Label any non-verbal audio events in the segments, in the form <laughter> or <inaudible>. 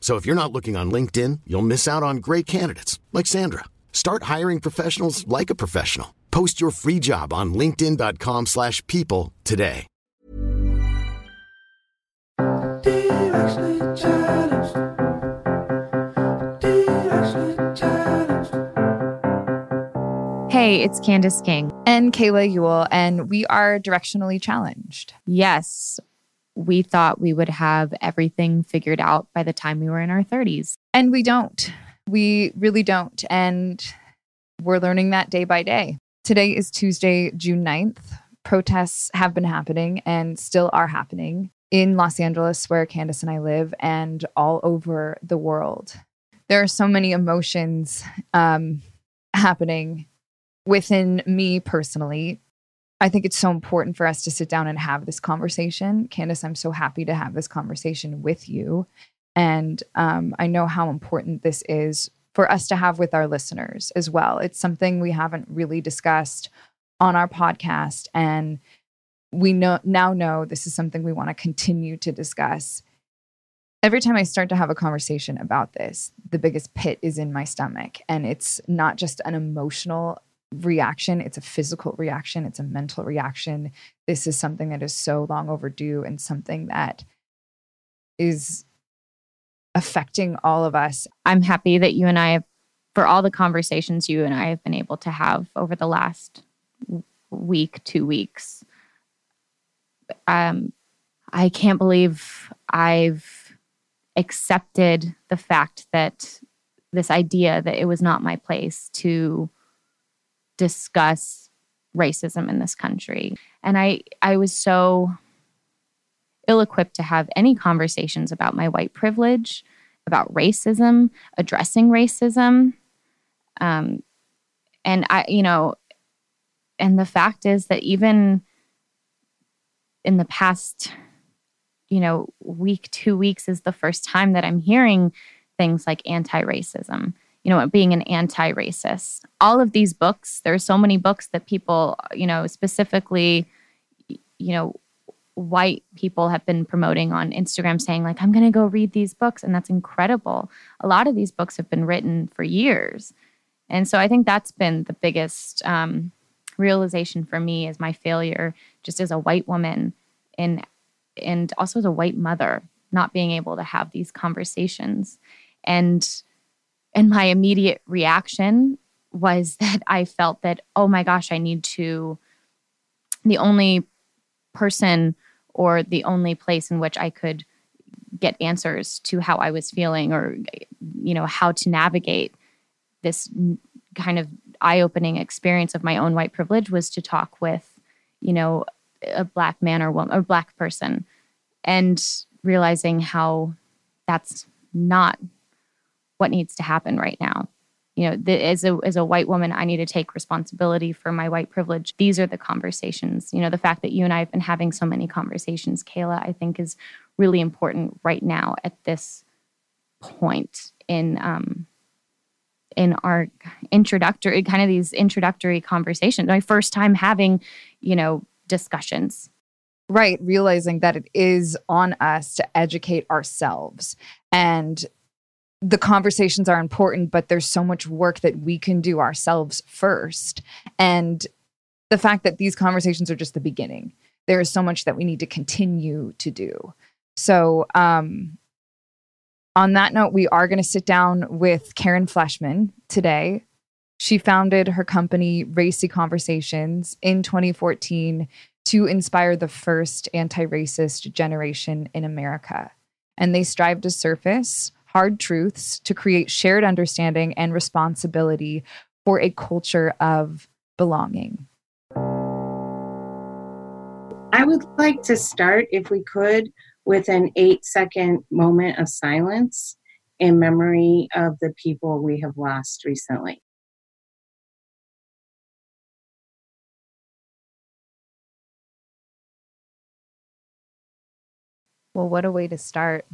So if you're not looking on LinkedIn, you'll miss out on great candidates like Sandra. Start hiring professionals like a professional. Post your free job on linkedin.com/people slash people today. Hey, it's Candace King. and Kayla Yule, and we are directionally challenged. Yes, we thought we would have everything figured out by the time we were in our 30s. And we don't. We really don't. And we're learning that day by day. Today is Tuesday, June 9th. Protests have been happening and still are happening in Los Angeles, where Candace and I live, and all over the world. There are so many emotions um, happening within me personally. I think it's so important for us to sit down and have this conversation. Candace, I'm so happy to have this conversation with you. And um, I know how important this is for us to have with our listeners as well. It's something we haven't really discussed on our podcast. And we know now know this is something we want to continue to discuss. Every time I start to have a conversation about this, the biggest pit is in my stomach. And it's not just an emotional reaction, it's a physical reaction, it's a mental reaction. This is something that is so long overdue and something that is affecting all of us. I'm happy that you and I have, for all the conversations you and I have been able to have over the last week, two weeks. Um, I can't believe I've accepted the fact that this idea that it was not my place to discuss racism in this country. And I, I was so ill equipped to have any conversations about my white privilege, about racism, addressing racism. Um, and I, you know, and the fact is that even in the past, you know, week, two weeks is the first time that I'm hearing things like anti racism, you know, being an anti racist. All of these books, there are so many books that people, you know, specifically, you know, white people have been promoting on Instagram saying, like, I'm going to go read these books. And that's incredible. A lot of these books have been written for years. And so I think that's been the biggest um, realization for me is my failure just as a white woman and and also as a white mother not being able to have these conversations and and my immediate reaction was <laughs> that I felt that oh my gosh I need to the only person or the only place in which I could get answers to how I was feeling or you know how to navigate this kind of eye-opening experience of my own white privilege was to talk with you know a black man or woman or black person and realizing how that's not what needs to happen right now. You know the, as a as a white woman i need to take responsibility for my white privilege. These are the conversations. You know the fact that you and i have been having so many conversations kayla i think is really important right now at this point in um in our introductory kind of these introductory conversations. My first time having you know discussions. Right. Realizing that it is on us to educate ourselves. And the conversations are important, but there's so much work that we can do ourselves first. And the fact that these conversations are just the beginning, there is so much that we need to continue to do. So, um, on that note, we are going to sit down with Karen Fleshman today. She founded her company, Racy Conversations, in 2014 to inspire the first anti racist generation in America. And they strive to surface hard truths to create shared understanding and responsibility for a culture of belonging. I would like to start, if we could, with an eight second moment of silence in memory of the people we have lost recently. Well, what a way to start.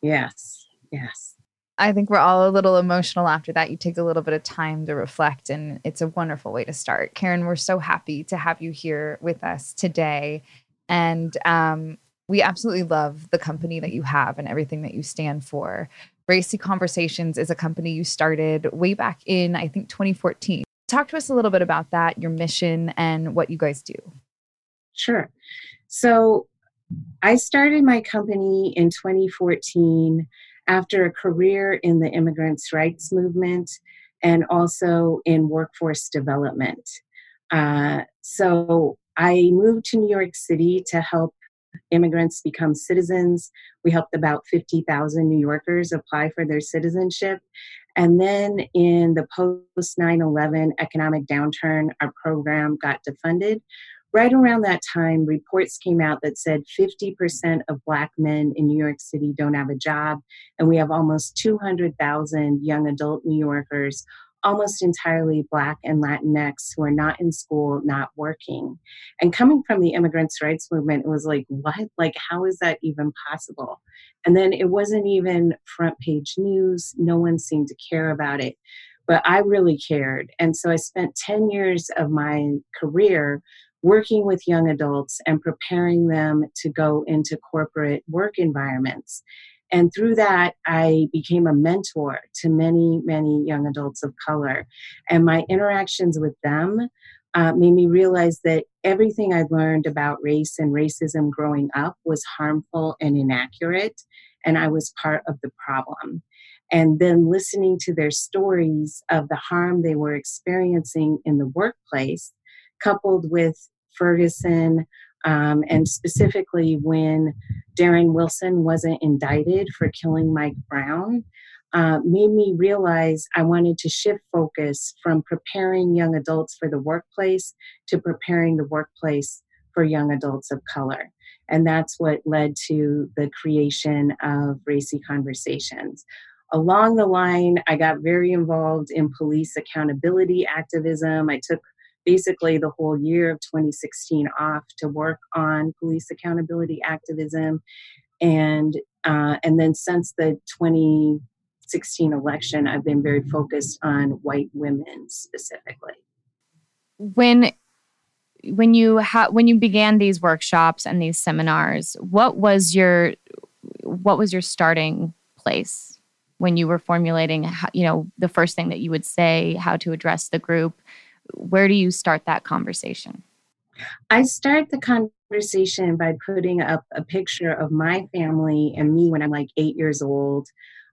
Yes. Yes. I think we're all a little emotional after that. You take a little bit of time to reflect, and it's a wonderful way to start. Karen, we're so happy to have you here with us today. And um, we absolutely love the company that you have and everything that you stand for. Racy Conversations is a company you started way back in, I think, 2014. Talk to us a little bit about that, your mission, and what you guys do. Sure. So I started my company in 2014 after a career in the immigrants' rights movement and also in workforce development. Uh, so I moved to New York City to help immigrants become citizens. We helped about 50,000 New Yorkers apply for their citizenship. And then in the post 9 11 economic downturn, our program got defunded, right around that time, reports came out that said 50% of Black men in New York City don't have a job, and we have almost 200,000 young adult New Yorkers, almost entirely Black and Latinx, who are not in school, not working. And coming from the immigrants' rights movement, it was like, what? Like, how is that even possible? And then it wasn't even front page news, no one seemed to care about it. But I really cared. And so I spent 10 years of my career working with young adults and preparing them to go into corporate work environments. And through that, I became a mentor to many, many young adults of color. And my interactions with them uh, made me realize that everything I'd learned about race and racism growing up was harmful and inaccurate, and I was part of the problem. And then listening to their stories of the harm they were experiencing in the workplace, coupled with Ferguson, um, and specifically when Darren Wilson wasn't indicted for killing Mike Brown, uh, made me realize I wanted to shift focus from preparing young adults for the workplace to preparing the workplace for young adults of color. And that's what led to the creation of Racy Conversations. Along the line, I got very involved in police accountability activism. I took basically the whole year of 2016 off to work on police accountability activism. And uh, and then since the 2016 election i've been very focused on white women specifically. When when you ha- when you began these workshops and these seminars what was your what was your starting place when you were formulating how, you know the first thing that you would say how to address the group where do you start that conversation? I start the conversation by putting up a picture of my family and me when I'm like eight years old.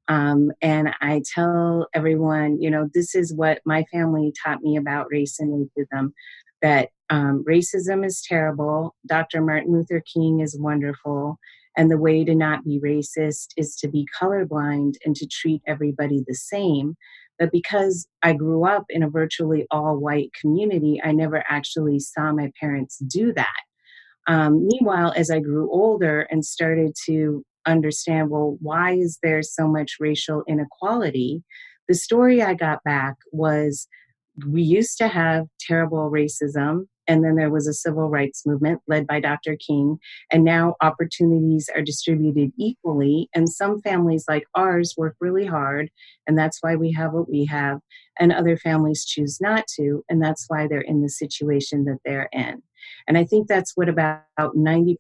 Um, and I tell everyone, you know, this is what my family taught me about race and racism that um, racism is terrible, Dr. Martin Luther King is wonderful, and the way to not be racist is to be colorblind and to treat everybody the same. But because I grew up in a virtually all white community, I never actually saw my parents do that. Um, meanwhile, as I grew older and started to understand, well, why is there so much racial inequality? The story I got back was we used to have terrible racism and then there was a civil rights movement led by Dr. King. And now opportunities are distributed equally. And some families, like ours, work really hard. And that's why we have what we have. And other families choose not to. And that's why they're in the situation that they're in. And I think that's what about 90%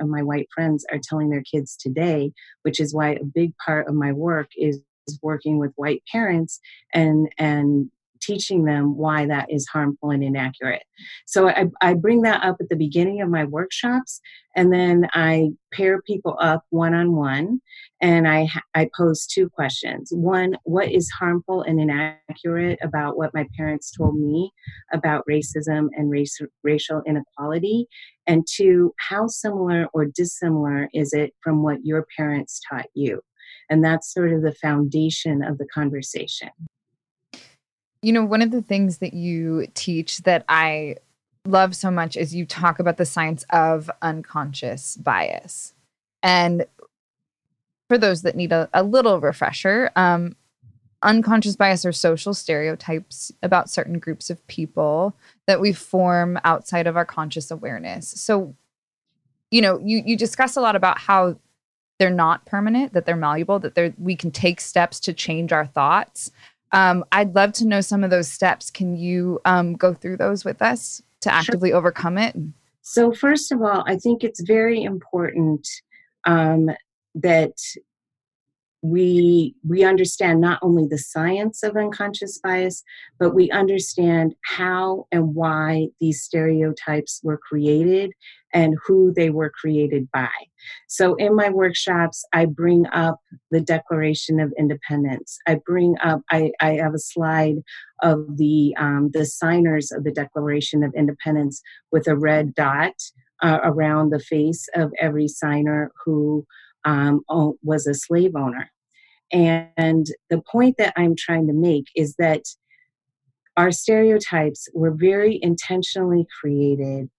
of my white friends are telling their kids today, which is why a big part of my work is working with white parents and and teaching them why that is harmful and inaccurate. So I, I bring that up at the beginning of my workshops, and then I pair people up one on one, and I I pose two questions. One, what is harmful and inaccurate about what my parents told me about racism and race racial inequality? And two, how similar or dissimilar is it from what your parents taught you? And that's sort of the foundation of the conversation. You know, one of the things that you teach that I love so much is you talk about the science of unconscious bias. And for those that need a, a little refresher, um, unconscious bias are social stereotypes about certain groups of people that we form outside of our conscious awareness. So, you know, you you discuss a lot about how they're not permanent, that they're malleable, that they're we can take steps to change our thoughts. Um, I'd love to know some of those steps. Can you um, go through those with us to actively sure. overcome it? So, first of all, I think it's very important um, that we we understand not only the science of unconscious bias but we understand how and why these stereotypes were created and who they were created by so in my workshops i bring up the declaration of independence i bring up i, I have a slide of the um, the signers of the declaration of independence with a red dot uh, around the face of every signer who um, was a slave owner. And the point that I'm trying to make is that our stereotypes were very intentionally created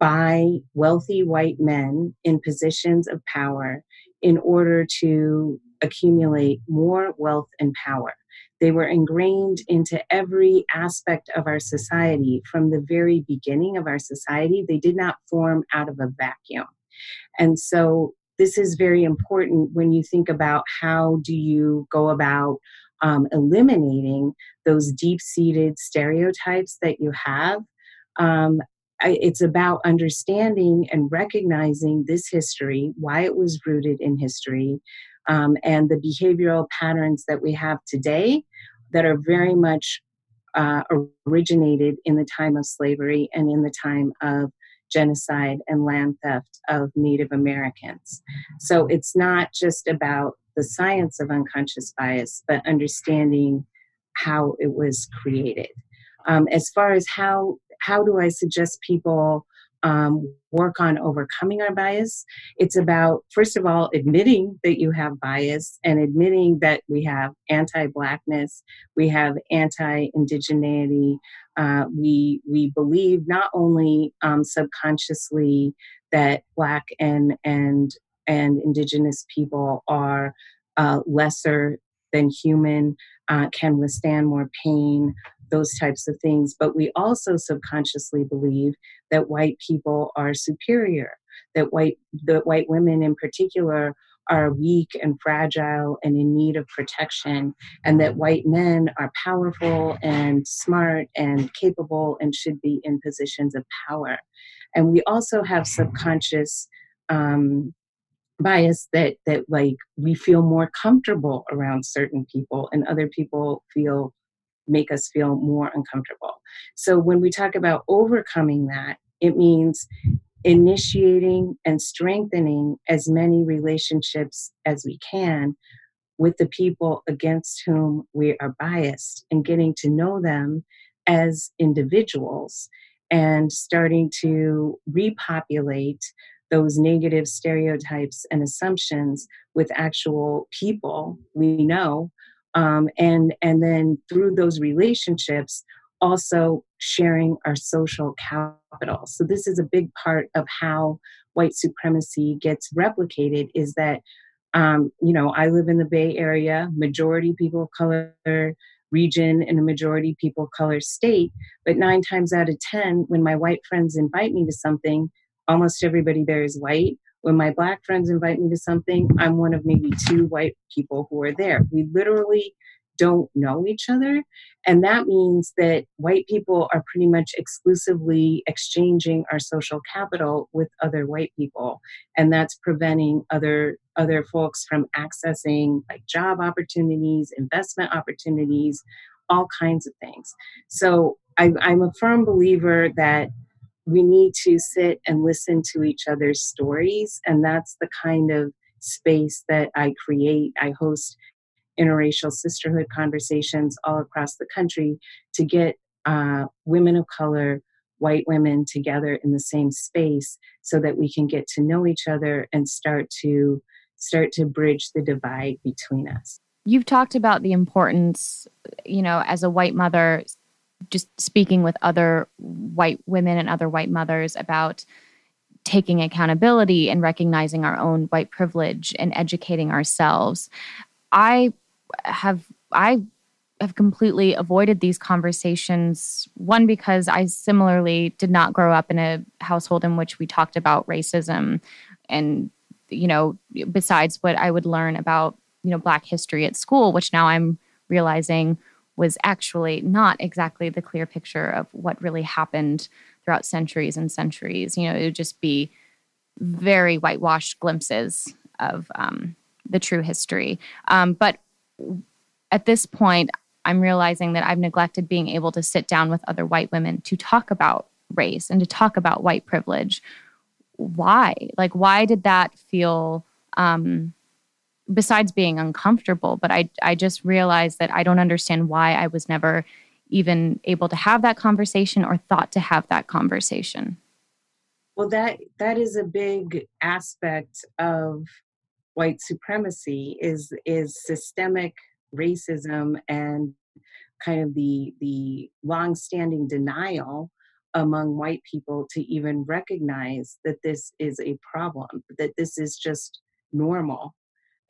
by wealthy white men in positions of power in order to accumulate more wealth and power. They were ingrained into every aspect of our society from the very beginning of our society. They did not form out of a vacuum. And so this is very important when you think about how do you go about um, eliminating those deep-seated stereotypes that you have um, It's about understanding and recognizing this history why it was rooted in history um, and the behavioral patterns that we have today that are very much uh, originated in the time of slavery and in the time of genocide and land theft of Native Americans. So it's not just about the science of unconscious bias, but understanding how it was created. Um, as far as how how do I suggest people um, work on overcoming our bias. It's about, first of all, admitting that you have bias and admitting that we have anti Blackness, we have anti indigeneity. Uh, we, we believe not only um, subconsciously that Black and, and, and Indigenous people are uh, lesser than human, uh, can withstand more pain, those types of things. But we also subconsciously believe that white people are superior, that white that white women in particular are weak and fragile and in need of protection, and that white men are powerful and smart and capable and should be in positions of power. And we also have subconscious um, bias that that like we feel more comfortable around certain people and other people feel make us feel more uncomfortable. So when we talk about overcoming that, it means initiating and strengthening as many relationships as we can with the people against whom we are biased and getting to know them as individuals and starting to repopulate those negative stereotypes and assumptions with actual people we know um, and and then through those relationships also sharing our social capital. So this is a big part of how white supremacy gets replicated is that um, you know i live in the bay area majority people of color region and a majority people of color state but nine times out of ten when my white friends invite me to something almost everybody there is white when my black friends invite me to something i'm one of maybe two white people who are there we literally don't know each other. And that means that white people are pretty much exclusively exchanging our social capital with other white people. And that's preventing other other folks from accessing like job opportunities, investment opportunities, all kinds of things. So I, I'm a firm believer that we need to sit and listen to each other's stories. And that's the kind of space that I create. I host interracial sisterhood conversations all across the country to get uh, women of color, white women together in the same space so that we can get to know each other and start to start to bridge the divide between us. You've talked about the importance, you know, as a white mother, just speaking with other white women and other white mothers about taking accountability and recognizing our own white privilege and educating ourselves. I have I have completely avoided these conversations. One, because I similarly did not grow up in a household in which we talked about racism. And, you know, besides what I would learn about, you know, Black history at school, which now I'm realizing was actually not exactly the clear picture of what really happened throughout centuries and centuries. You know, it would just be very whitewashed glimpses of um, the true history. Um, but at this point, I'm realizing that I've neglected being able to sit down with other white women to talk about race and to talk about white privilege. Why? Like, why did that feel, um, besides being uncomfortable? But I, I just realized that I don't understand why I was never even able to have that conversation or thought to have that conversation. Well, that that is a big aspect of white supremacy is is systemic racism and kind of the the long-standing denial among white people to even recognize that this is a problem that this is just normal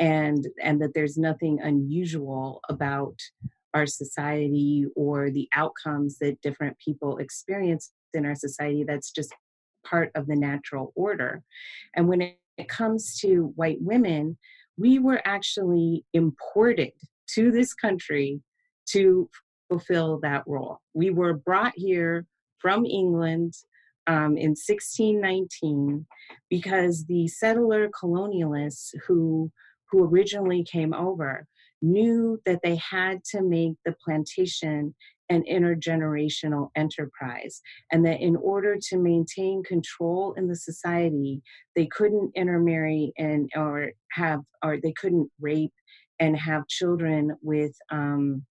and and that there's nothing unusual about our society or the outcomes that different people experience in our society that's just part of the natural order and when it comes to white women, we were actually imported to this country to fulfill that role. We were brought here from England um, in 1619 because the settler colonialists who who originally came over knew that they had to make the plantation an intergenerational enterprise and that in order to maintain control in the society they couldn't intermarry and or have or they couldn't rape and have children with um,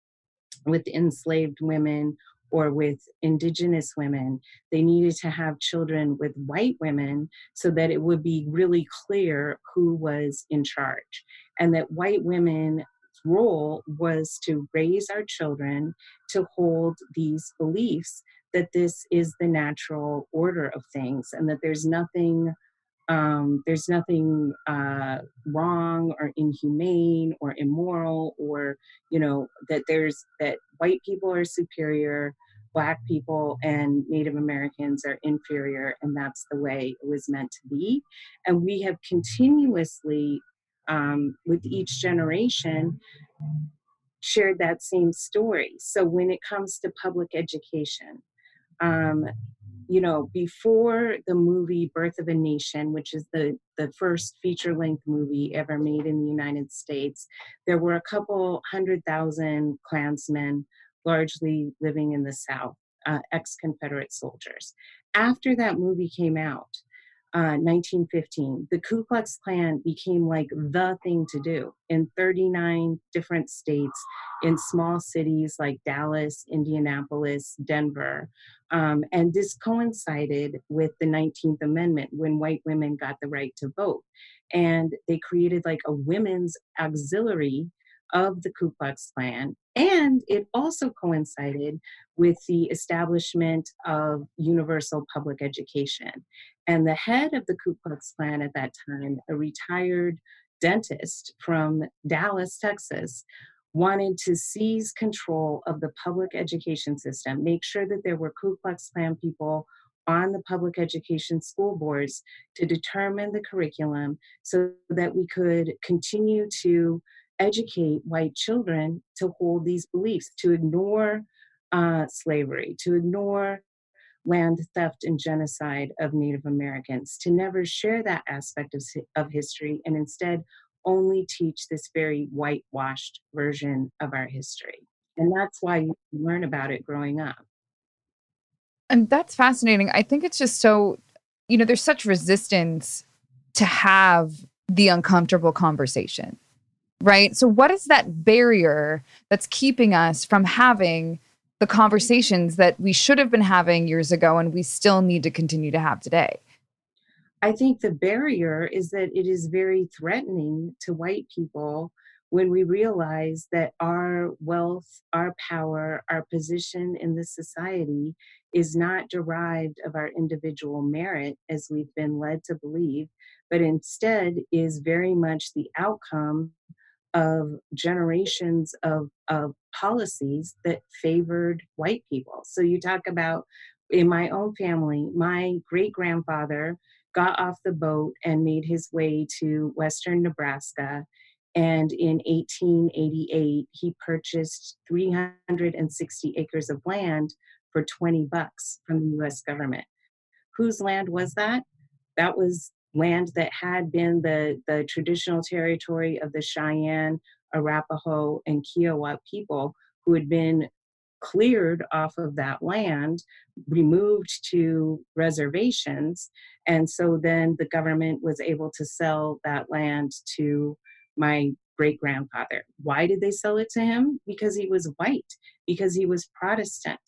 with enslaved women or with indigenous women. They needed to have children with white women so that it would be really clear who was in charge. And that white women role was to raise our children to hold these beliefs that this is the natural order of things and that there's nothing um, there's nothing uh, wrong or inhumane or immoral or you know that there's that white people are superior black people and native americans are inferior and that's the way it was meant to be and we have continuously um, with each generation shared that same story. So when it comes to public education, um, you know, before the movie Birth of a Nation, which is the, the first feature length movie ever made in the United States, there were a couple hundred thousand Klansmen, largely living in the South, uh, ex Confederate soldiers. After that movie came out, uh, 1915, the Ku Klux Klan became like the thing to do in 39 different states, in small cities like Dallas, Indianapolis, Denver. Um, and this coincided with the 19th Amendment when white women got the right to vote. And they created like a women's auxiliary of the Ku Klux Klan. And it also coincided with the establishment of universal public education. And the head of the Ku Klux Klan at that time, a retired dentist from Dallas, Texas, wanted to seize control of the public education system, make sure that there were Ku Klux Klan people on the public education school boards to determine the curriculum so that we could continue to educate white children to hold these beliefs, to ignore uh, slavery, to ignore land theft and genocide of Native Americans, to never share that aspect of, of history and instead only teach this very whitewashed version of our history. And that's why you learn about it growing up. And that's fascinating. I think it's just so, you know, there's such resistance to have the uncomfortable conversation right? So, what is that barrier that's keeping us from having the conversations that we should have been having years ago and we still need to continue to have today? I think the barrier is that it is very threatening to white people when we realize that our wealth, our power, our position in this society is not derived of our individual merit as we've been led to believe, but instead is very much the outcome of generations of, of policies that favored white people. So you talk about in my own family, my great grandfather got off the boat and made his way to Western Nebraska. And in 1888, he purchased 360 acres of land for 20 bucks from the US government. Whose land was that? That was land that had been the, the traditional territory of the Cheyenne, Arapaho, and Kiowa people who had been cleared off of that land, removed to reservations. And so then the government was able to sell that land to my great grandfather. Why did they sell it to him? Because he was white, because he was Protestant.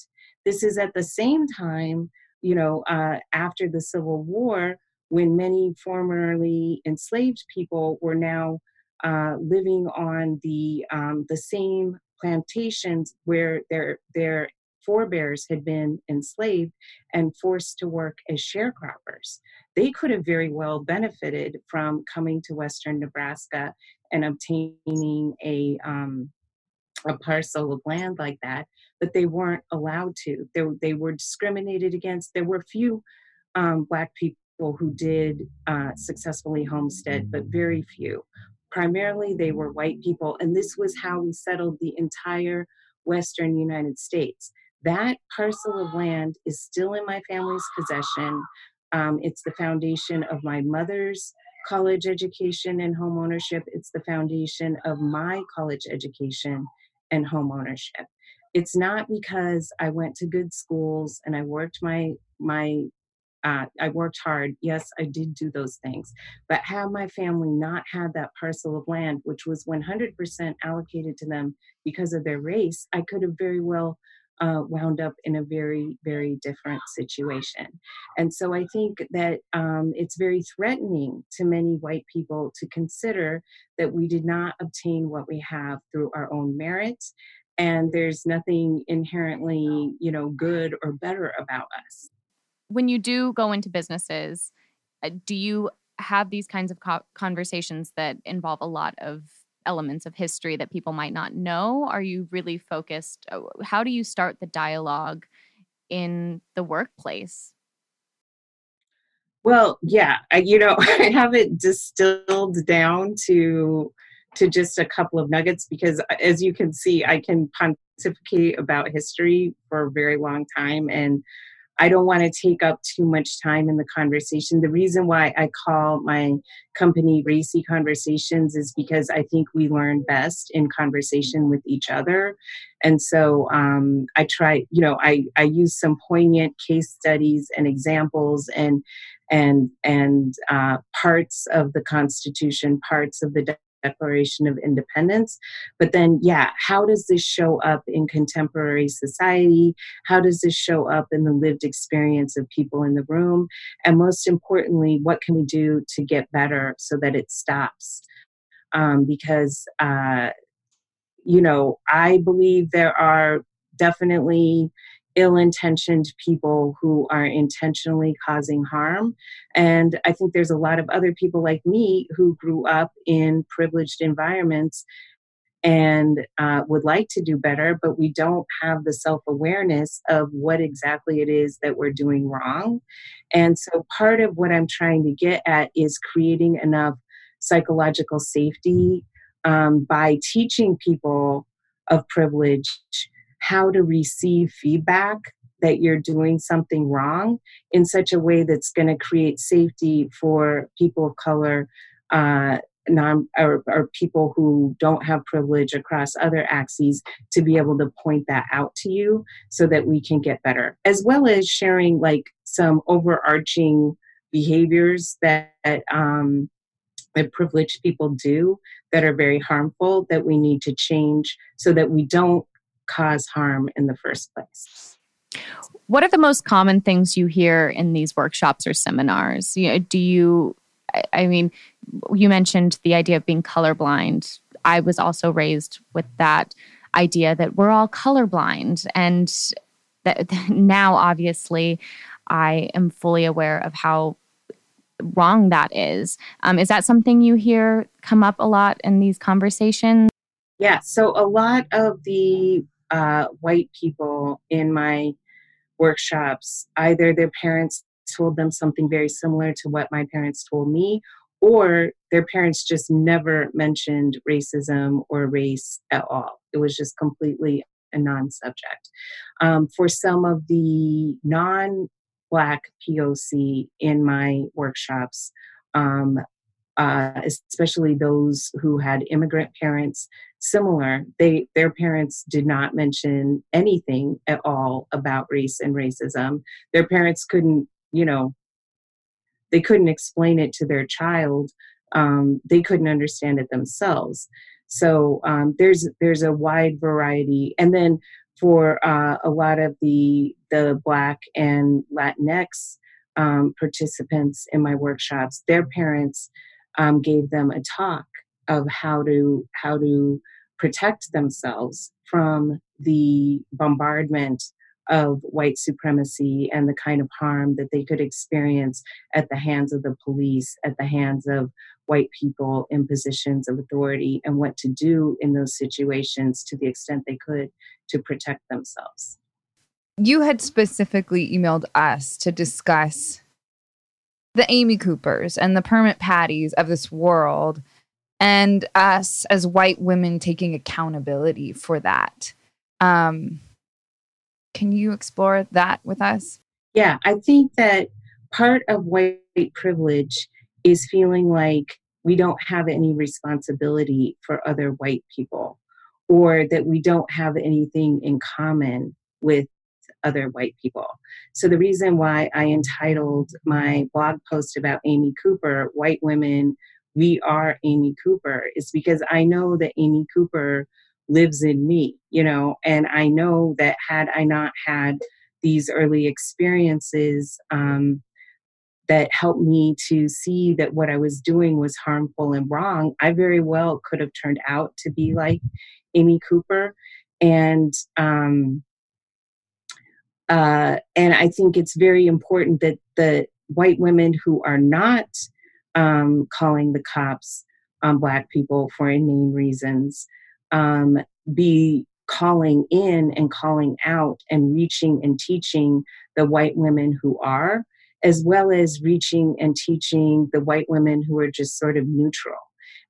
This is at the same time, you know, uh, after the Civil War, when many formerly enslaved people were now uh, living on the um, the same plantations where their their forebears had been enslaved and forced to work as sharecroppers. They could have very well benefited from coming to Western Nebraska and obtaining a um, a parcel of land like that, but they weren't allowed to. They, they were discriminated against. There were few um, black people people who did uh, successfully homestead, but very few. Primarily, they were white people, and this was how we settled the entire Western United States. That parcel of land is still in my family's possession. Um, it's the foundation of my mother's college education and home ownership. It's the foundation of my college education and home ownership. It's not because I went to good schools and I worked my my uh, I worked hard. Yes, I did do those things. But had my family not had that parcel of land, which was 100% allocated to them because of their race, I could have very well uh, wound up in a very, very different situation. And so I think that um, it's very threatening to many white people to consider that we did not obtain what we have through our own merits. And there's nothing inherently, you know, good or better about us when you do go into businesses, uh, do you have these kinds of co- conversations that involve a lot of elements of history that people might not know? Are you really focused? Uh, how do you start the dialogue in the workplace? Well, yeah, I, you know, <laughs> I have it distilled down to to just a couple of nuggets because uh, as you can see, I can pontificate about history for a very long time and I don't want to take up too much time in the conversation. The reason why I call my company Racy Conversations is because I think we learn best in conversation with each other. And so um, I try, you know, I, I use some poignant case studies and examples and and and uh, parts of the Constitution, parts of the Declaration of Independence. But then, yeah, how does this show up in contemporary society? How does this show up in the lived experience of people in the room? And most importantly, what can we do to get better so that it stops? Um, because, uh, you know, I believe there are definitely ill intentioned people who are intentionally causing harm. And I think there's a lot of other people like me who grew up in privileged environments and uh, would like to do better, but we don't have the self awareness of what exactly it is that we're doing wrong. And so part of what I'm trying to get at is creating enough psychological safety um, by teaching people of privilege how to receive feedback that you're doing something wrong in such a way that's going to create safety for people of color uh, non or, or, people who don't have privilege across other axes to be able to point that out to you so that we can get better as well as sharing like some overarching behaviors that um, that privileged people do that are very harmful that we need to change so that we don't cause harm in the first place. What are the most common things you hear in these workshops or seminars? You know, do you, I mean, you mentioned the idea of being colorblind. I was also raised with that idea that we're all colorblind. And that <laughs> now, obviously, I am fully aware of how wrong that is. Um, is that something you hear come up a lot in these conversations? Yeah, so a lot of the uh, white people in my workshops. Either their parents told them something very similar to what my parents told me, or their parents just never mentioned racism or race at all. It was just completely a non subject. Um, for some of the non Black POC in my workshops, um, uh, especially those who had immigrant parents similar they their parents did not mention anything at all about race and racism. Their parents couldn't you know they couldn't explain it to their child um, they couldn't understand it themselves. So um, there's there's a wide variety and then for uh, a lot of the the black and latinx um, participants in my workshops their parents um, gave them a talk of how to how to protect themselves from the bombardment of white supremacy and the kind of harm that they could experience at the hands of the police, at the hands of white people in positions of authority, and what to do in those situations to the extent they could to protect themselves. You had specifically emailed us to discuss the Amy Coopers and the Permit Patties of this world and us as white women taking accountability for that. Um, can you explore that with us? Yeah, I think that part of white privilege is feeling like we don't have any responsibility for other white people or that we don't have anything in common with other white people. So, the reason why I entitled my blog post about Amy Cooper, White Women we are Amy Cooper is because I know that Amy Cooper lives in me, you know, and I know that had I not had these early experiences um, that helped me to see that what I was doing was harmful and wrong, I very well could have turned out to be like Amy Cooper. And um, uh, and I think it's very important that the white women who are not um, calling the cops on Black people for inane reasons, um, be calling in and calling out and reaching and teaching the white women who are, as well as reaching and teaching the white women who are just sort of neutral.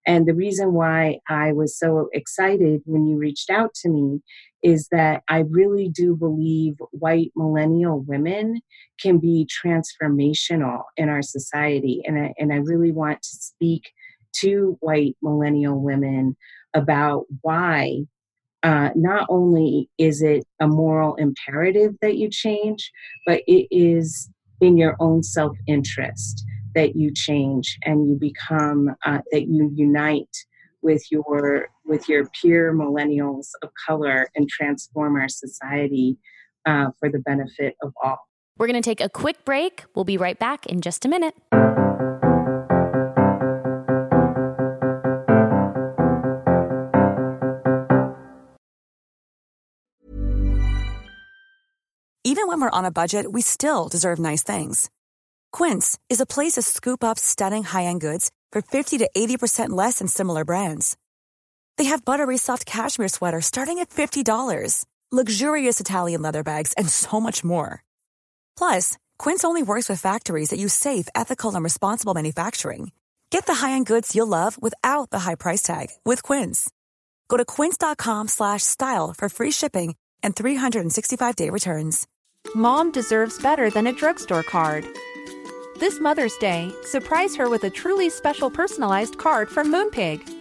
And the reason why I was so excited when you reached out to me is that I really do believe white millennial women can be transformational in our society. And I, and I really want to speak to white millennial women about why uh, not only is it a moral imperative that you change, but it is in your own self interest that you change and you become uh, that you unite with your with your peer millennials of color and transform our society uh, for the benefit of all. We're going to take a quick break. We'll be right back in just a minute. Even when we're on a budget, we still deserve nice things. Quince is a place to scoop up stunning high end goods for 50 to 80% less than similar brands. They have buttery soft cashmere sweaters starting at $50, luxurious Italian leather bags, and so much more. Plus, Quince only works with factories that use safe, ethical, and responsible manufacturing. Get the high-end goods you'll love without the high price tag with Quince. Go to quince.com/style for free shipping and 365-day returns. Mom deserves better than a drugstore card. This Mother's Day, surprise her with a truly special personalized card from Moonpig.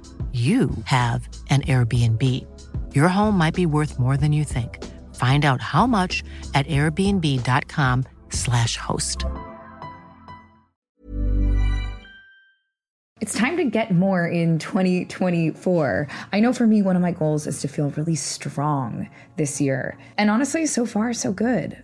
you have an Airbnb. Your home might be worth more than you think. Find out how much at airbnb.com/slash host. It's time to get more in 2024. I know for me, one of my goals is to feel really strong this year. And honestly, so far, so good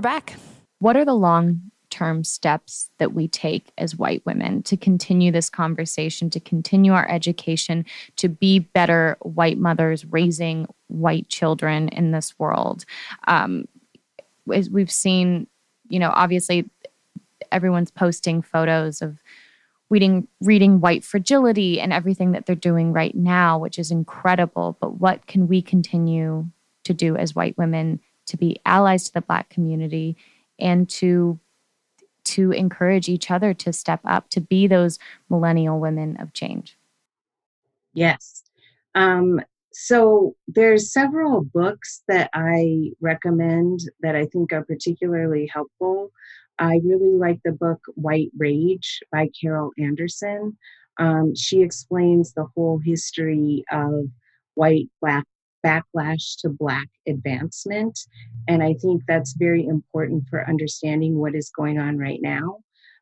Back. What are the long term steps that we take as white women to continue this conversation, to continue our education, to be better white mothers raising white children in this world? Um, as we've seen, you know, obviously everyone's posting photos of reading reading white fragility and everything that they're doing right now which is incredible but what can we continue to do as white women to be allies to the black community and to to encourage each other to step up to be those millennial women of change. Yes. Um, so there's several books that i recommend that i think are particularly helpful. I really like the book white rage by carol anderson. Um, she explains the whole history of white black backlash to Black advancement. And I think that's very important for understanding what is going on right now.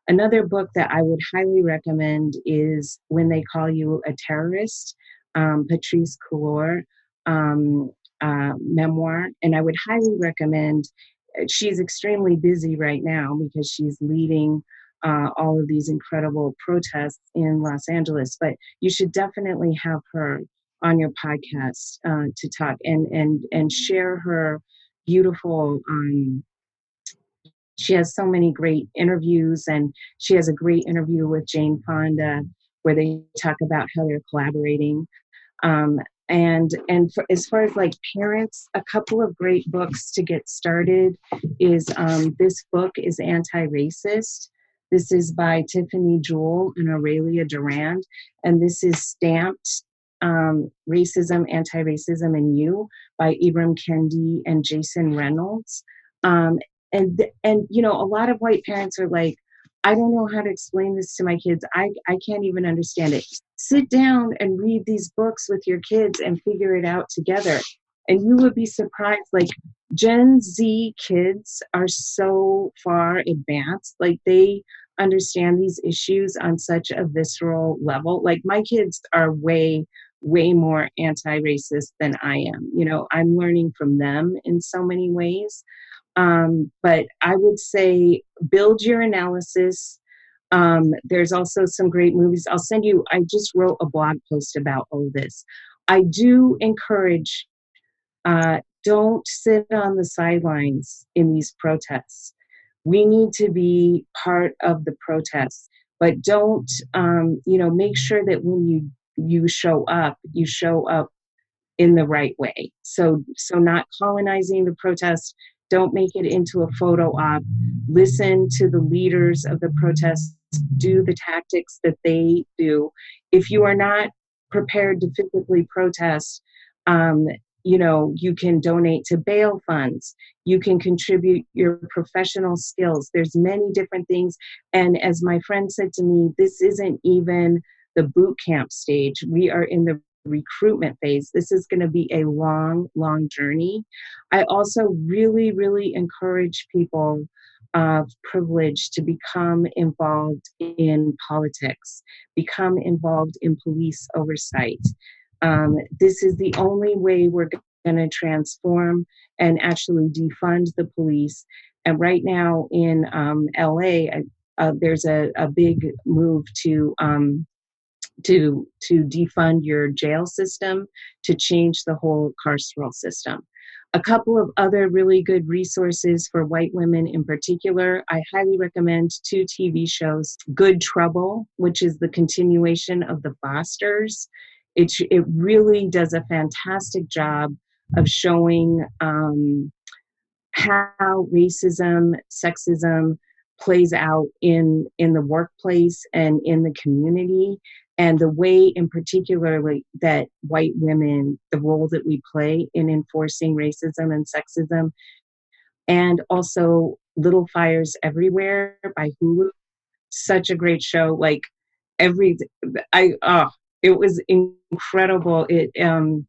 Another book that I would highly recommend is When They Call You a Terrorist, um, Patrisse Cullors um, uh, memoir. And I would highly recommend, uh, she's extremely busy right now because she's leading uh, all of these incredible protests in Los Angeles, but you should definitely have her on your podcast uh, to talk and and and share her beautiful um, she has so many great interviews and she has a great interview with jane fonda where they talk about how they're collaborating. Um, and and for, as far as like parents a couple of great books to get started is um, this book is anti-racist. This is by tiffany jewell and aurelia durand and this is stamped um, Racism, Anti Racism, and You by Ibram Kendi and Jason Reynolds. Um, and, and, you know, a lot of white parents are like, I don't know how to explain this to my kids. I, I can't even understand it. Sit down and read these books with your kids and figure it out together. And you would be surprised. Like, Gen Z kids are so far advanced. Like, they understand these issues on such a visceral level. Like, my kids are way way more anti-racist than I am. You know, I'm learning from them in so many ways. Um, but I would say build your analysis. Um, there's also some great movies. I'll send you, I just wrote a blog post about all this. I do encourage, uh, don't sit on the sidelines in these protests. We need to be part of the protests, but don't, um, you know, make sure that when you you show up, you show up in the right way. So so not colonizing the protest, don't make it into a photo op. Listen to the leaders of the protests, do the tactics that they do. If you are not prepared to physically protest, um, you know, you can donate to bail funds. You can contribute your professional skills. There's many different things. And as my friend said to me, this isn't even the boot camp stage. We are in the recruitment phase. This is going to be a long, long journey. I also really, really encourage people of privilege to become involved in politics, become involved in police oversight. Um, this is the only way we're going to transform and actually defund the police. And right now in um, LA, uh, there's a, a big move to um, to to defund your jail system to change the whole carceral system. A couple of other really good resources for white women in particular i highly recommend two tv shows good trouble which is the continuation of the fosters. It, it really does a fantastic job of showing um, how racism sexism plays out in in the workplace and in the community and the way in particularly that white women the role that we play in enforcing racism and sexism and also little fires everywhere by hulu such a great show. Like every i oh it was incredible. It um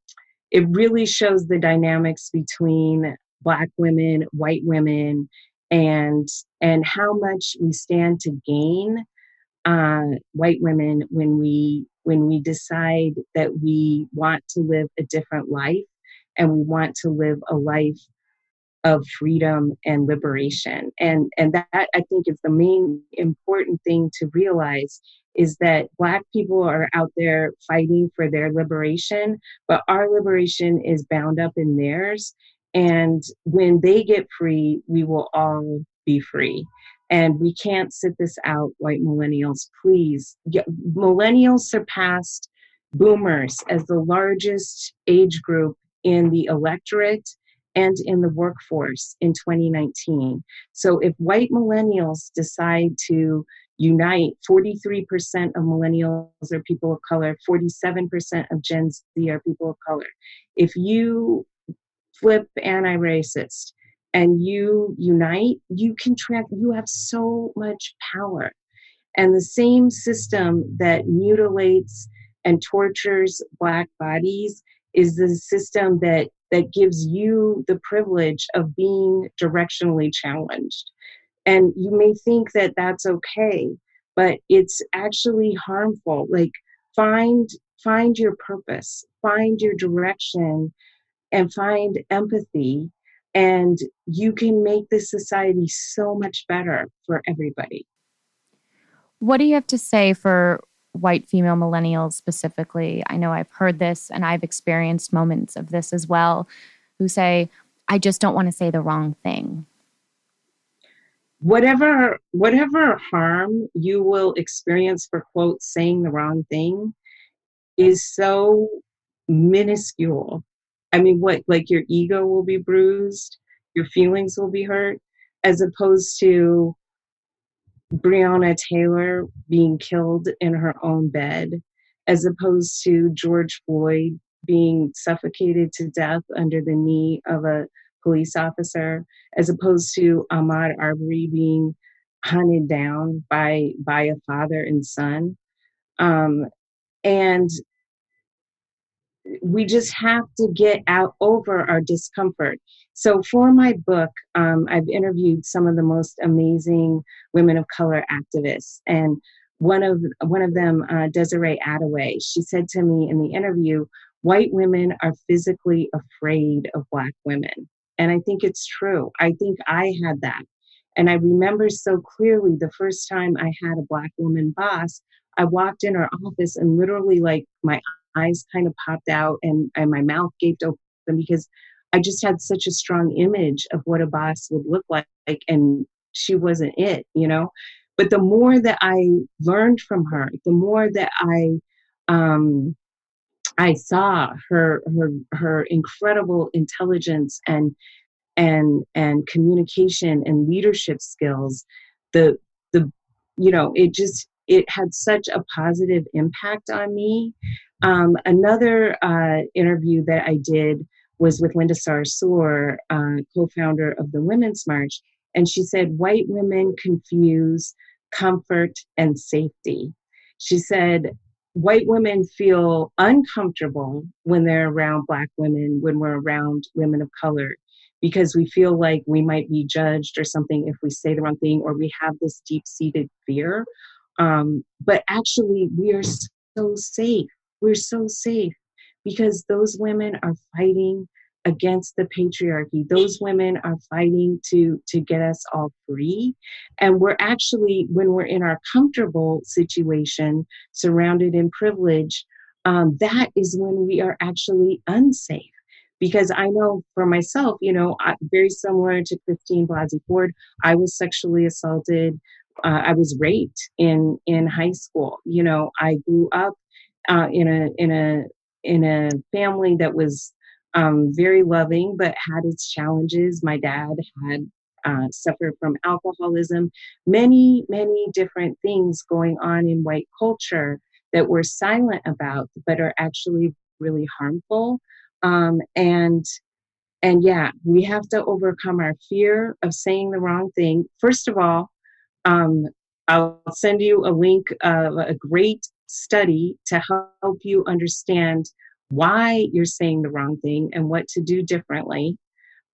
it really shows the dynamics between black women white women and and how much we stand to gain uh, white women when we when we decide that we want to live a different life and we want to live a life of freedom and liberation. And, and that, I think, is the main important thing to realize is that Black people are out there fighting for their liberation, but our liberation is bound up in theirs. And when they get free, we will all be free. And we can't sit this out, white millennials. Please. Millennials surpassed boomers as the largest age group in the electorate and in the workforce in 2019. So if white millennials decide to unite, 43% of millennials are people of color, 47% of Gen Z are people of color. If you flip anti racist and you unite, you can track, you have so much power. And the same system that mutilates and tortures Black bodies is the system that that gives you the privilege of being directionally challenged. And you may think that that's okay, but it's actually harmful. Like find find your purpose, find your direction and find empathy and you can make this society so much better for everybody. What do you have to say for white female millennials specifically, I know I've heard this and I've experienced moments of this as well, who say, I just don't want to say the wrong thing. Whatever whatever harm you will experience for quote saying the wrong thing is so minuscule. I mean what like your ego will be bruised, your feelings will be hurt, as opposed to Breonna Taylor being killed in her own bed, as opposed to George Floyd being suffocated to death under the knee of a police officer, as opposed to Ahmaud Arbery being hunted down by by a father and son. Um, and we just have to get out over our discomfort. So, for my book, um, I've interviewed some of the most amazing women of color activists, and one of one of them, uh, Desiree Adaway, she said to me in the interview, "White women are physically afraid of Black women," and I think it's true. I think I had that, and I remember so clearly the first time I had a Black woman boss. I walked in her office and literally, like, my eyes kind of popped out and, and my mouth gaped open because I just had such a strong image of what a boss would look like, and she wasn't it, you know. But the more that I learned from her, the more that I um, I saw her her her incredible intelligence and and and communication and leadership skills. The the you know it just it had such a positive impact on me um, another uh, interview that I did was with Linda Sarsour, uh, co-founder of the Women's March, and she said white women confuse comfort and safety. She said white women feel uncomfortable when they're around black women, when we're around women of color, because we feel like we might be judged or something if we say the wrong thing, or we have this deep-seated fear. Um, but actually, we are so safe we're so safe because those women are fighting against the patriarchy. Those women are fighting to to get us all free. And we're actually when we're in our comfortable situation surrounded in privilege um, that is when we are actually unsafe. Because i know for myself you know I, very similar to christine blasey ford i was sexually assaulted uh, i was raped in in high school. You know i grew up uh, in a in a in a family that was um, very loving but had its challenges. My dad had uh, suffered from alcoholism, many many different things going on in white culture that we're silent about, but are actually really harmful. Um, and and yeah, we have to overcome our fear of saying the wrong thing. First of all, um, I'll send you a link of a great study to help you understand why you're saying the wrong thing and what to do differently.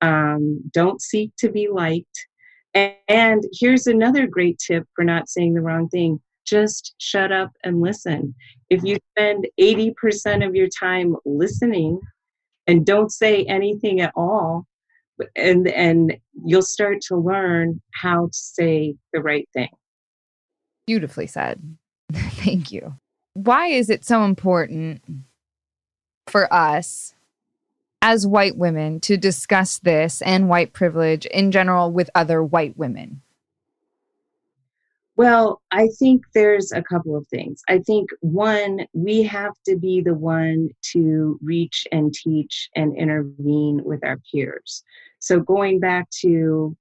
Um, don't seek to be liked. And, and here's another great tip for not saying the wrong thing just shut up and listen. If you spend 80% of your time listening and don't say anything at all, and and you'll start to learn how to say the right thing beautifully said <laughs> thank you why is it so important for us as white women to discuss this and white privilege in general with other white women well, I think there's a couple of things. I think one, we have to be the one to reach and teach and intervene with our peers. So going back to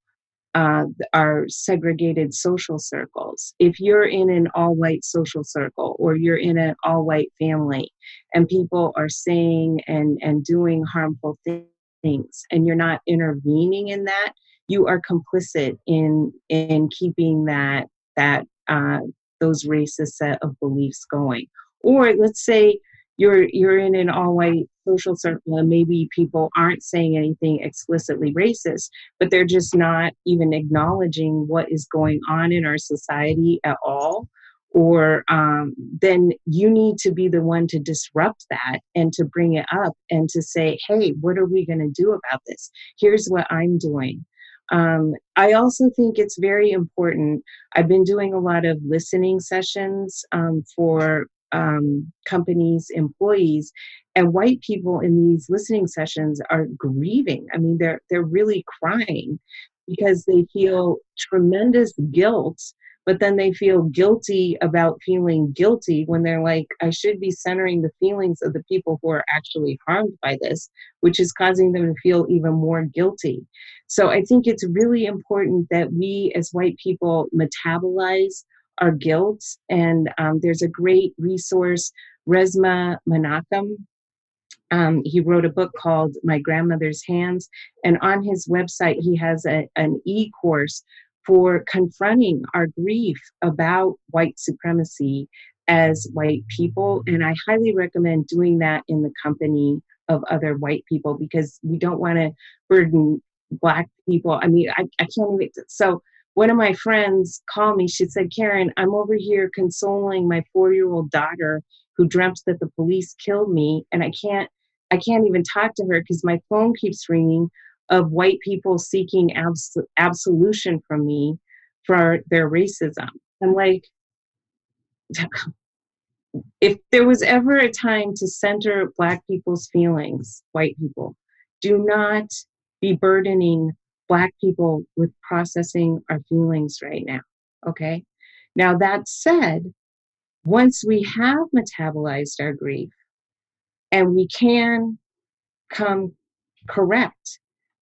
uh, our segregated social circles, if you're in an all white social circle or you're in an all white family and people are saying and, and doing harmful things and you're not intervening in that, you are complicit in in keeping that that uh, those racist set of beliefs going. Or let's say you're you're in an all white social circle and maybe people aren't saying anything explicitly racist, but they're just not even acknowledging what is going on in our society at all. Or um, then you need to be the one to disrupt that and to bring it up and to say, hey, what are we going to do about this? Here's what I'm doing. Um, I also think it's very important. I've been doing a lot of listening sessions um, for um, companies, employees, and white people in these listening sessions are grieving. I mean, they're they're really crying because they feel tremendous guilt but then they feel guilty about feeling guilty when they're like, I should be centering the feelings of the people who are actually harmed by this, which is causing them to feel even more guilty. So I think it's really important that we as white people metabolize our guilt. And um, there's a great resource, Resmaa Menakem. Um, he wrote a book called My Grandmother's Hands. And on his website, he has a, an e course for confronting our grief about white supremacy as white people. And I highly recommend doing that in the company of other white people because we don't want to burden black people. I mean, I, I can't even. So, one of my friends called me. She said, Karen, I'm over here consoling my four year old daughter who dreamt that the police killed me, and I can't. I can't even talk to her because my phone keeps ringing of white people seeking abs- absolution from me for their racism. I'm like, <laughs> if there was ever a time to center Black people's feelings, white people, do not be burdening Black people with processing our feelings right now. Okay? Now, that said, once we have metabolized our grief and we can come correct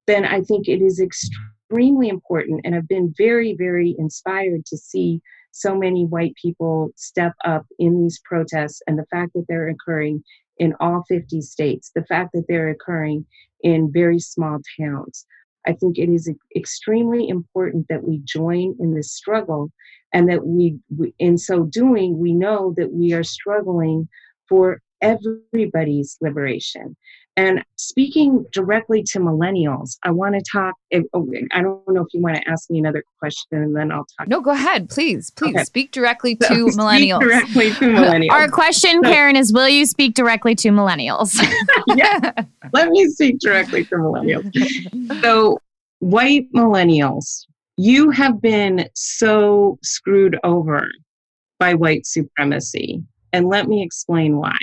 then I think it is extremely important. And I've been very, very inspired to see so many white people step up in these protests and the fact that they're occurring in all 50 states, the fact that they're occurring in very small towns. I think it is extremely important that we join in this struggle and that we, in so doing, we know that we are struggling for everybody's liberation. And speaking directly to millennials, I want to talk. Oh, I don't know if you want to ask me another question, and then I'll talk. No, go ahead, please. Please okay. speak directly to so millennials. directly to <laughs> millennials. Our question, Karen, is: Will you speak directly to millennials? <laughs> <laughs> yeah, let me speak directly to millennials. So, white millennials, you have been so screwed over by white supremacy, and let me explain why.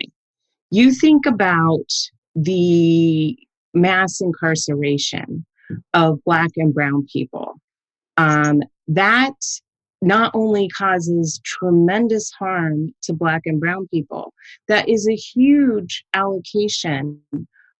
You think about the mass incarceration of Black and Brown people. Um, that not only causes tremendous harm to Black and Brown people, that is a huge allocation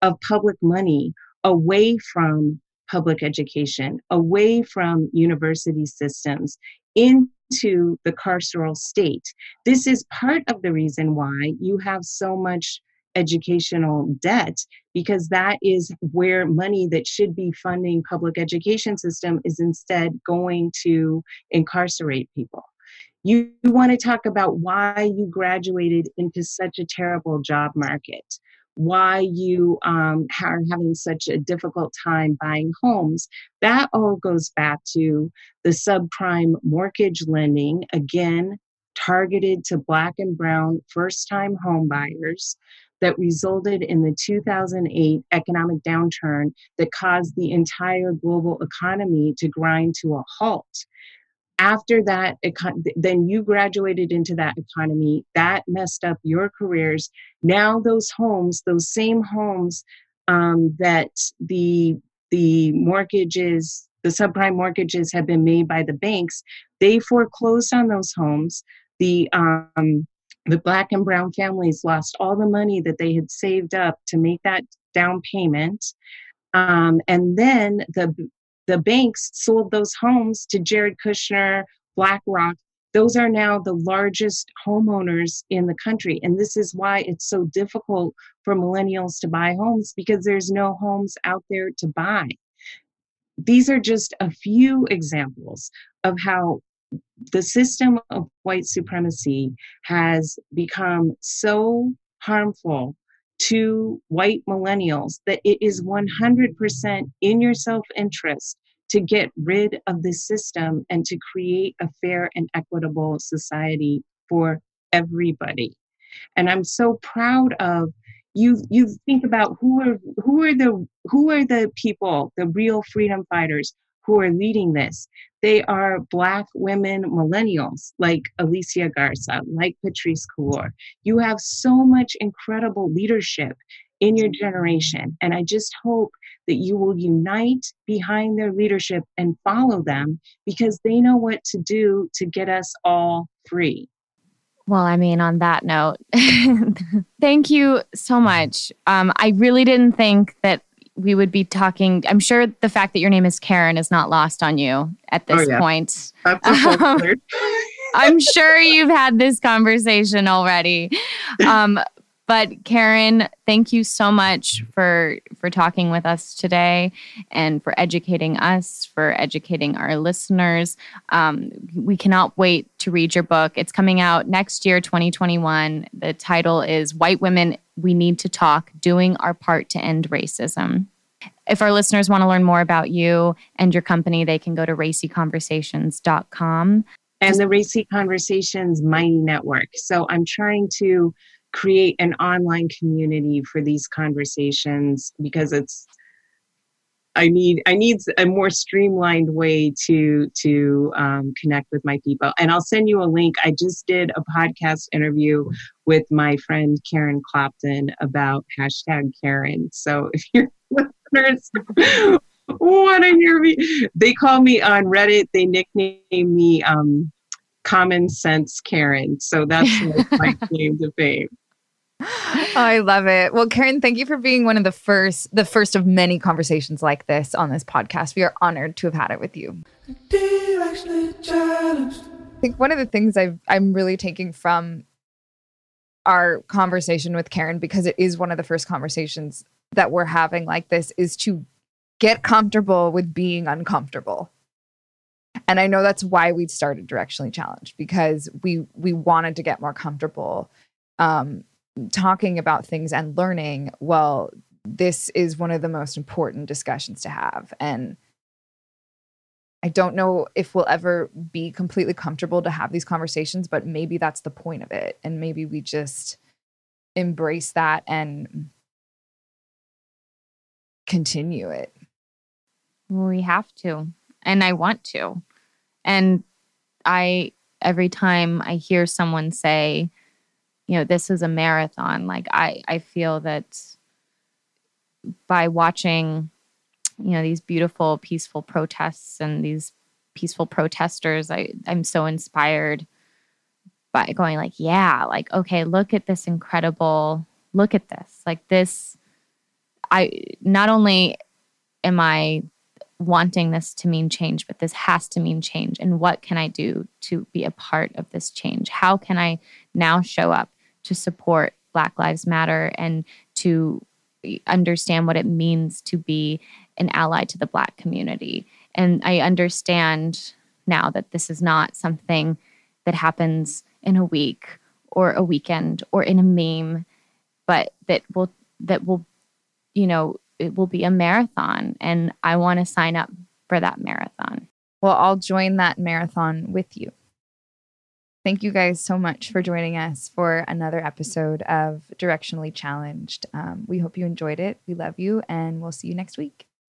of public money away from public education, away from university systems, into the carceral state. This is part of the reason why you have so much educational debt because that is where money that should be funding public education system is instead going to incarcerate people. You want to talk about why you graduated into such a terrible job market why you um, are having such a difficult time buying homes. That all goes back to the subprime mortgage lending again targeted to black and brown first time home buyers that resulted in the 2008 economic downturn that caused the entire global economy to grind to a halt. After that, then you graduated into that economy. That messed up your careers. Now, those homes, those same homes um, that the the mortgages, the subprime mortgages have been made by the banks, they foreclosed on those homes. The um, the black and brown families lost all the money that they had saved up to make that down payment. Um, and then the the banks sold those homes to Jared Kushner, BlackRock. Those are now the largest homeowners in the country. And this is why it's so difficult for millennials to buy homes because there's no homes out there to buy. These are just a few examples of how the system of white supremacy has become so harmful to white millennials that it is 100% in your self interest to get rid of this system and to create a fair and equitable society for everybody. And I'm so proud of you you think about who are who are the who are the people, the real freedom fighters who are leading this. They are Black women millennials like Alicia Garza, like Patrisse Cullors. You have so much incredible leadership in your generation. And I just hope that you will unite behind their leadership and follow them because they know what to do to get us all free. Well, I mean, on that note, <laughs> thank you so much. Um, I really didn't think that we would be talking. I'm sure the fact that your name is Karen is not lost on you at this oh, yeah. point. Um, <laughs> I'm sure you've had this conversation already. Um, but Karen, thank you so much for for talking with us today and for educating us, for educating our listeners. Um, we cannot wait to read your book. It's coming out next year, 2021. The title is "White Women We Need to Talk: Doing Our Part to End Racism." If our listeners want to learn more about you and your company, they can go to racyconversations.com. And the Racy Conversations Mighty Network. So I'm trying to create an online community for these conversations because it's I need I need a more streamlined way to to um, connect with my people. And I'll send you a link. I just did a podcast interview with my friend Karen Clapton about hashtag Karen. So if your <laughs> listeners want to hear me, they call me on Reddit. They nickname me um, Common Sense Karen. So that's <laughs> my claim to fame. I love it. Well, Karen, thank you for being one of the first, the first of many conversations like this on this podcast. We are honored to have had it with you. I think one of the things I've, I'm really taking from our conversation with Karen, because it is one of the first conversations that we're having like this, is to get comfortable with being uncomfortable. And I know that's why we started Directionally Challenged because we we wanted to get more comfortable um, talking about things and learning, well, this is one of the most important discussions to have. And I don't know if we'll ever be completely comfortable to have these conversations, but maybe that's the point of it. And maybe we just embrace that and continue it. We have to. And I want to. And I, every time I hear someone say, you know this is a marathon like i i feel that by watching you know these beautiful peaceful protests and these peaceful protesters i i'm so inspired by going like yeah like okay look at this incredible look at this. Like this i not only am i wanting this to mean change but this has to mean change. And what can i do to be a part of this change? How can i now show up to support Black Lives Matter and to understand what it means to be an ally to the Black community. And I understand now that this is not something that happens in a week or a weekend or in a meme, but that will that will, you know, it will be a marathon. And I want to sign up for that marathon. Well, I'll join that marathon with you. Thank you guys so much for joining us for another episode of Directionally Challenged. Um, we hope you enjoyed it. We love you, and we'll see you next week.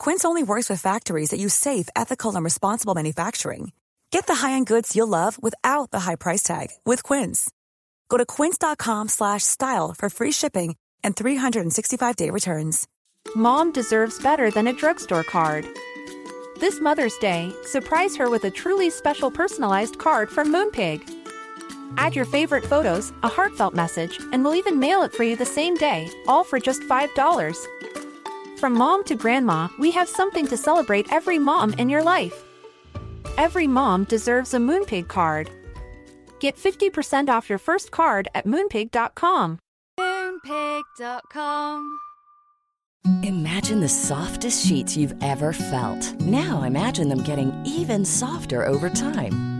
Quince only works with factories that use safe, ethical, and responsible manufacturing. Get the high-end goods you'll love without the high price tag with Quince. Go to quince.com/style for free shipping and 365-day returns. Mom deserves better than a drugstore card. This Mother's Day, surprise her with a truly special personalized card from Moonpig. Add your favorite photos, a heartfelt message, and we'll even mail it for you the same day, all for just $5. From mom to grandma, we have something to celebrate every mom in your life. Every mom deserves a Moonpig card. Get 50% off your first card at moonpig.com. Moonpig.com. Imagine the softest sheets you've ever felt. Now imagine them getting even softer over time.